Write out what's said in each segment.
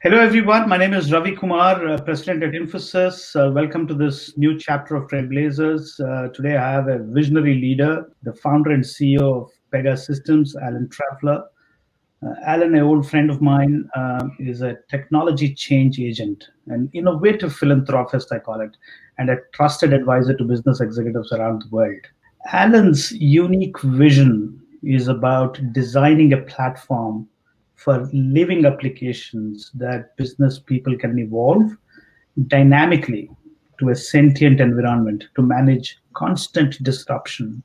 Hello, everyone. My name is Ravi Kumar, uh, President at Infosys. Uh, welcome to this new chapter of Trailblazers. Uh, today, I have a visionary leader, the founder and CEO of Pegasystems, Alan Trefler. Uh, Alan, an old friend of mine, uh, is a technology change agent, an innovative philanthropist, I call it, and a trusted advisor to business executives around the world. Alan's unique vision is about designing a platform for living applications that business people can evolve dynamically to a sentient environment to manage constant disruption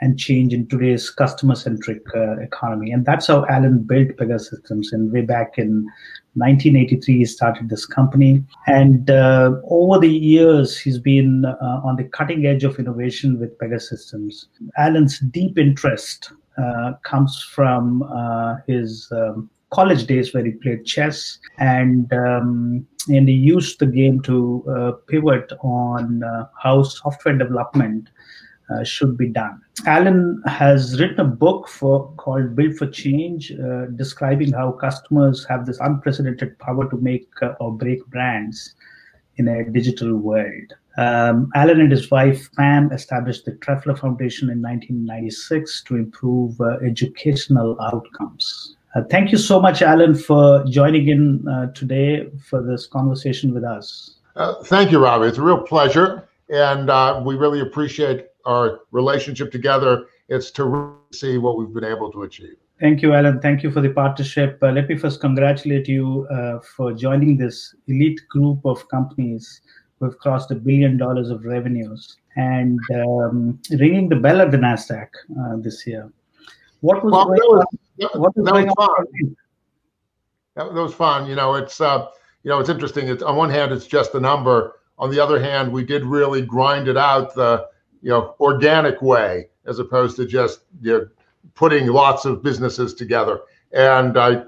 and change in today's customer-centric uh, economy. And that's how Alan built Pegasystems. And way back in 1983, he started this company. And uh, over the years, he's been uh, on the cutting edge of innovation with Pegasystems. Alan's deep interest uh, comes from uh, his um, college days where he played chess and um, and he used the game to uh, pivot on how software development uh, should be done. Alan has written a book for called Build for Change, uh, describing how customers have this unprecedented power to make or break brands in a digital world. Um, Alan and his wife Pam established the Trefler Foundation in 1996 to improve uh, educational outcomes. Uh, thank you so much, Alan, for joining in uh, today for this conversation with us. Uh, thank you, Robbie. It's a real pleasure, and uh, we really appreciate our relationship together. It's to see what we've been able to achieve. Thank you, Alan. Thank you for the partnership. Uh, let me first congratulate you uh, for joining this elite group of companies who have crossed a billion dollars of revenues and um, ringing the bell at the NASDAQ uh, this year. What was, well, was, that, what was, that was fun. That, that, was fun. You know, it's uh, you know, it's interesting. It's on one hand, it's just a number. On the other hand, we did really grind it out the you know organic way as opposed to just you know, putting lots of businesses together. And I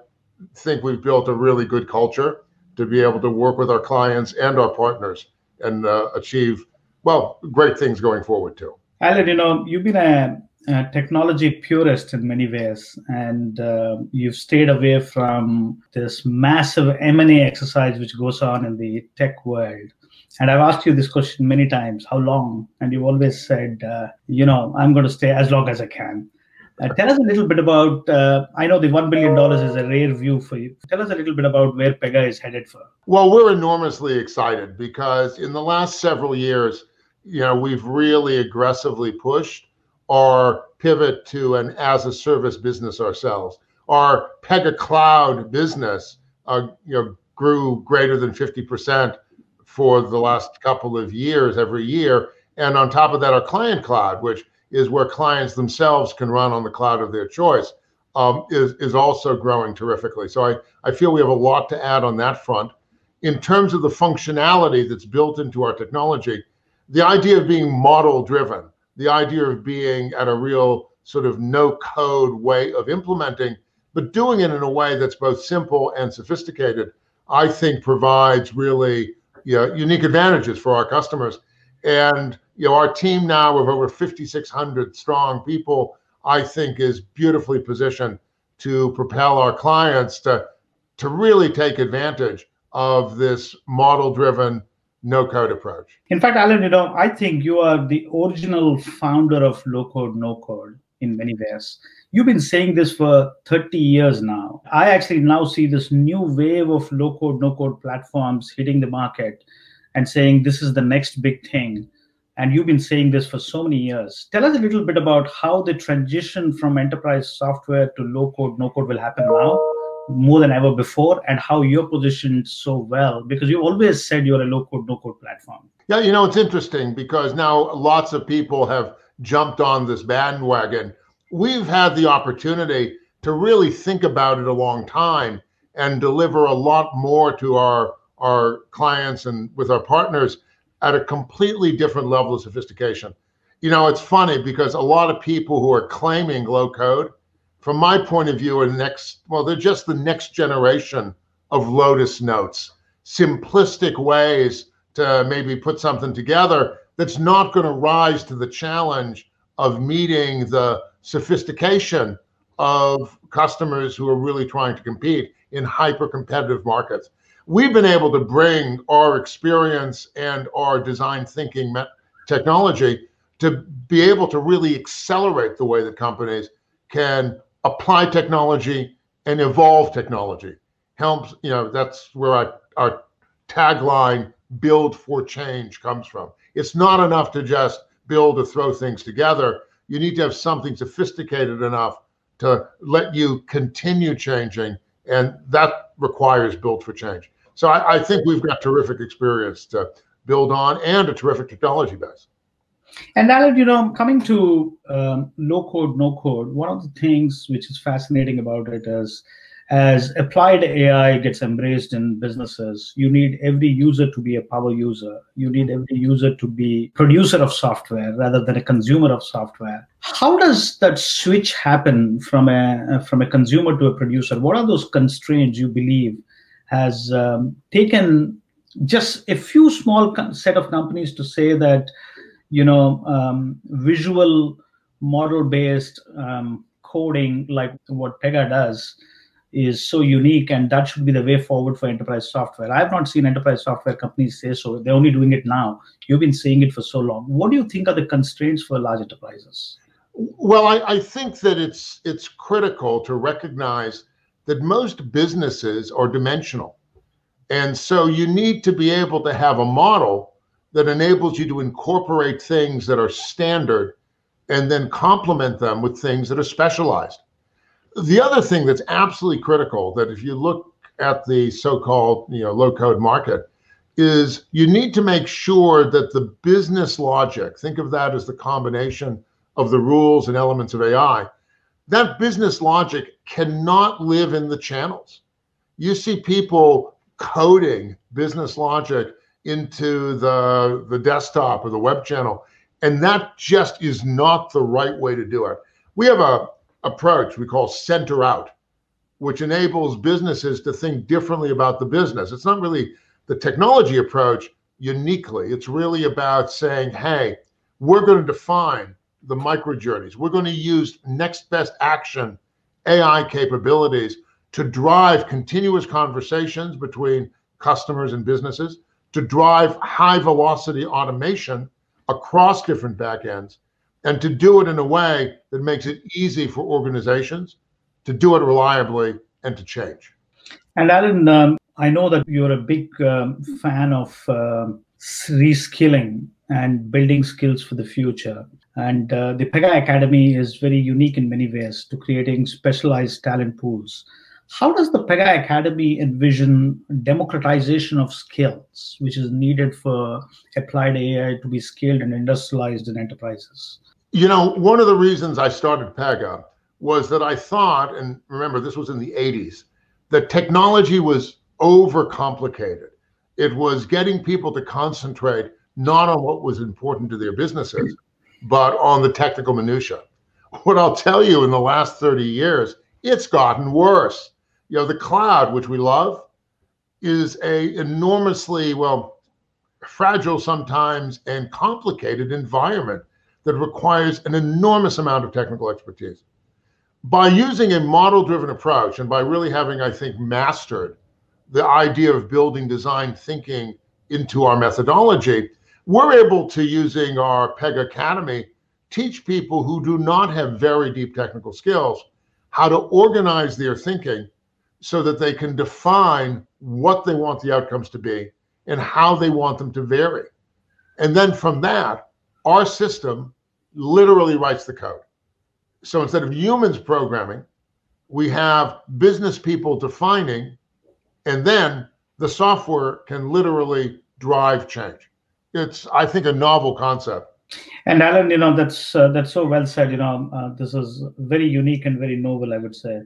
think we've built a really good culture to be able to work with our clients and our partners and uh, achieve, well, great things going forward too. Alan, you know, you've been a, a technology purist in many ways, and uh, you've stayed away from this massive M&A exercise which goes on in the tech world. And I've asked you this question many times how long? And you've always said, uh, you know, I'm going to stay as long as I can. Uh, tell us a little bit about. Uh, I know the $1 billion is a rare view for you. Tell us a little bit about where Pega is headed for. Well, we're enormously excited because in the last several years, you know, we've really aggressively pushed our pivot to an as a service business ourselves. Our Pega Cloud business, uh, you know, grew greater than 50% for the last couple of years every year. And on top of that, our client cloud, which is where clients themselves can run on the cloud of their choice, um, is, is also growing terrifically. So I, I feel we have a lot to add on that front. In terms of the functionality that's built into our technology, the idea of being model driven, the idea of being at a real sort of no code way of implementing, but doing it in a way that's both simple and sophisticated, I think provides really you know, unique advantages for our customers. And you know, our team now of over 5,600 strong people, I think, is beautifully positioned to propel our clients to to really take advantage of this model-driven no-code approach. In fact, Alan, you know, I think you are the original founder of low-code, no-code in many ways. You've been saying this for 30 years now. I actually now see this new wave of low-code, no-code platforms hitting the market and saying this is the next big thing and you've been saying this for so many years. Tell us a little bit about how the transition from enterprise software to low code, no code will happen now more than ever before, and how you're positioned so well because you always said you're a low code, no code platform. Yeah, you know, it's interesting because now lots of people have jumped on this bandwagon. We've had the opportunity to really think about it a long time and deliver a lot more to our our clients and with our partners at a completely different level of sophistication. You know, it's funny because a lot of people who are claiming low code, from my point of view, are next, well, they're just the next generation of Lotus notes, simplistic ways to maybe put something together that's not going to rise to the challenge of meeting the sophistication of customers who are really trying to compete in hyper competitive markets. We've been able to bring our experience and our design thinking technology to be able to really accelerate the way that companies can apply technology and evolve technology. Helps, you know, that's where our, our tagline, build for change, comes from. It's not enough to just build or throw things together. You need to have something sophisticated enough to let you continue changing, and that requires built for change. So I, I think we've got terrific experience to build on and a terrific technology base. And Alan, you know, coming to um, low code, no code, one of the things which is fascinating about it is as applied AI gets embraced in businesses, you need every user to be a power user. You need every user to be producer of software rather than a consumer of software. How does that switch happen from a from a consumer to a producer? What are those constraints you believe has um, taken just a few small set of companies to say that you know um, visual model based um, coding like what pega does is so unique and that should be the way forward for enterprise software. I've not seen enterprise software companies say so. They're only doing it now. You've been saying it for so long. What do you think are the constraints for large enterprises? Well i, I think that it's it's critical to recognize that most businesses are dimensional. And so you need to be able to have a model that enables you to incorporate things that are standard and then complement them with things that are specialized. The other thing that's absolutely critical that if you look at the so-called you know low code market is you need to make sure that the business logic, think of that as the combination of the rules and elements of AI, that business logic cannot live in the channels. You see people coding business logic into the, the desktop or the web channel. And that just is not the right way to do it. We have a approach we call center out, which enables businesses to think differently about the business. It's not really the technology approach uniquely. It's really about saying, hey, we're going to define the micro journeys. We're going to use next best action AI capabilities to drive continuous conversations between customers and businesses to drive high velocity automation across different backends and to do it in a way that makes it easy for organizations to do it reliably and to change. And Alan, um, I know that you're a big um, fan of uh, reskilling and building skills for the future. And uh, the Pega Academy is very unique in many ways to creating specialized talent pools. How does the Pega Academy envision democratization of skills, which is needed for applied AI to be scaled and industrialized in enterprises? You know, one of the reasons I started Pega was that I thought, and remember, this was in the 80s, that technology was overcomplicated. It was getting people to concentrate not on what was important to their businesses, but on the technical minutia. What I'll tell you in the last 30 years, it's gotten worse you know, the cloud, which we love, is a enormously, well, fragile sometimes and complicated environment that requires an enormous amount of technical expertise. By using a model driven approach and by really having, I think, mastered the idea of building design thinking into our methodology, we're able to, using our Pega Academy, teach people who do not have very deep technical skills how to organize their thinking so that they can define what they want the outcomes to be and how they want them to vary. And then from that, our system literally writes the code. So instead of humans programming, we have business people defining, and then the software can literally drive change. It's, I think, a novel concept. And Alan, you know, that's uh, that's so well said. You know, uh, this is very unique and very novel, I would say.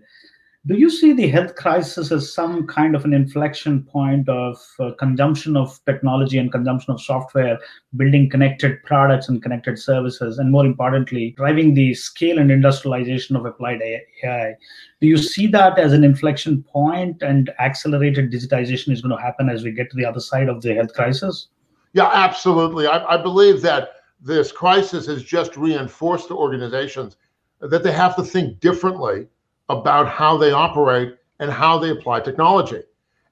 Do you see the health crisis as some kind of an inflection point of uh, consumption of technology and consumption of software, building connected products and connected services, and more importantly, driving the scale and industrialization of applied AI? Do you see that as an inflection point and accelerated digitization is going to happen as we get to the other side of the health crisis? Yeah, absolutely. I, I believe that this crisis has just reinforced to organizations that they have to think differently about how they operate and how they apply technology.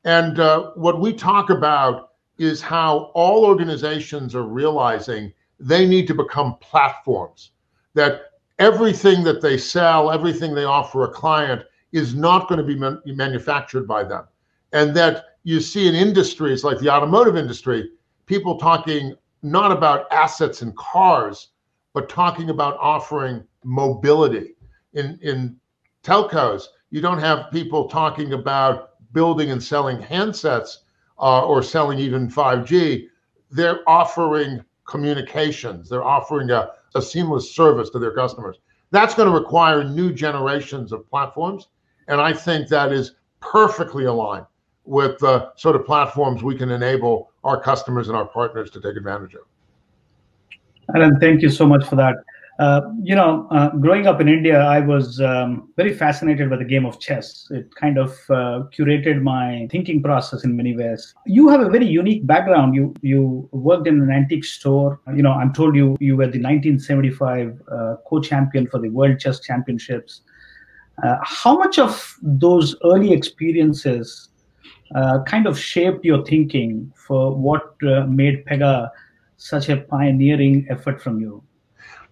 And uh, what we talk about is how all organizations are realizing they need to become platforms, that everything that they sell, everything they offer a client is not going to be man- manufactured by them. And that you see in industries like the automotive industry, people talking not about assets and cars, but talking about offering mobility. In, in telcos, you don't have people talking about building and selling handsets uh, or selling even 5G. They're offering communications, they're offering a, a seamless service to their customers. That's going to require new generations of platforms. And I think that is perfectly aligned with the sort of platforms we can enable our customers and our partners to take advantage of. Alan, thank you so much for that. Uh, you know, uh, growing up in India, I was um, very fascinated by the game of chess. It kind of uh, curated my thinking process in many ways. You have a very unique background. You you worked in an antique store. You know, I'm told you you were the 1975 uh, co-champion for the World Chess Championships. Uh, how much of those early experiences kind of shaped your thinking for what made Pega such a pioneering effort from you?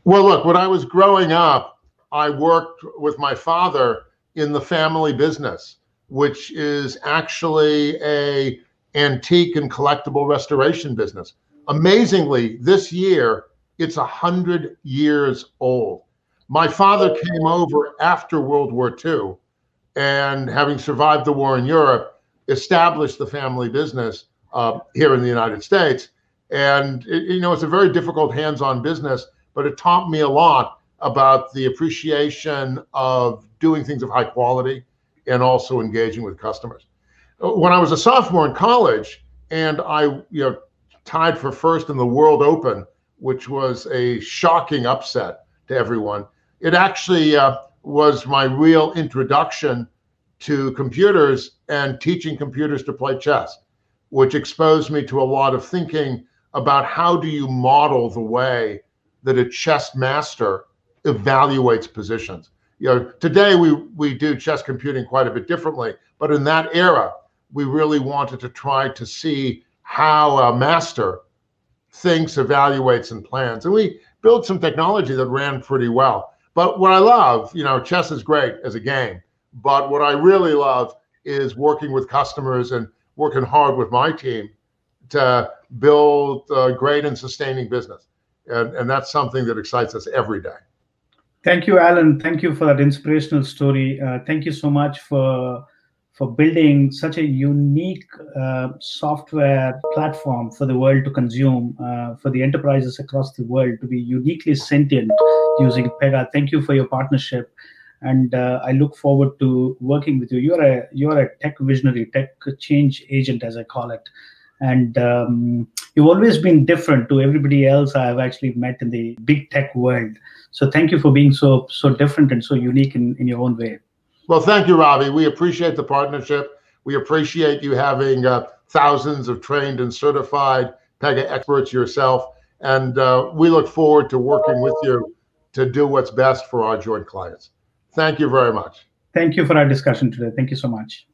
Well, look, when I was growing up, I worked with my father in the family business, which is actually a antique and collectible restoration business. Amazingly, this year it's a hundred years old. My father came over after World War II, and having survived the war in Europe, established the family business uh, here in the United States. And it, you know, it's a very difficult hands-on business but it taught me a lot about the appreciation of doing things of high quality and also engaging with customers. When I was a sophomore in college and I, you know, tied for first in the World Open, which was a shocking upset to everyone, it actually uh, was my real introduction to computers and teaching computers to play chess, which exposed me to a lot of thinking about how do you model the way that a chess master evaluates positions. You know, today we we do chess computing quite a bit differently, but in that era, we really wanted to try to see how a master thinks, evaluates, and plans. And we built some technology that ran pretty well. But what I love, you know, chess is great as a game, but what I really love is working with customers and working hard with my team to build a great and sustaining business and, and that's something that excites us every day. Thank you, Alan. Thank you for that inspirational story. Uh, thank you so much for for building such a unique uh, software platform for the world to consume, uh, for the enterprises across the world to be uniquely sentient using Pega. Thank you for your partnership, and uh, I look forward to working with you. You're a you're a tech visionary, tech change agent, as I call it and um, you've always been different to everybody else I've actually met in the big tech world. So thank you for being so so different and so unique in, in your own way. Well, thank you, Ravi. We appreciate the partnership. We appreciate you having uh, thousands of trained and certified Pega experts yourself, and uh, we look forward to working with you to do what's best for our joint clients. Thank you very much. Thank you for our discussion today. Thank you so much.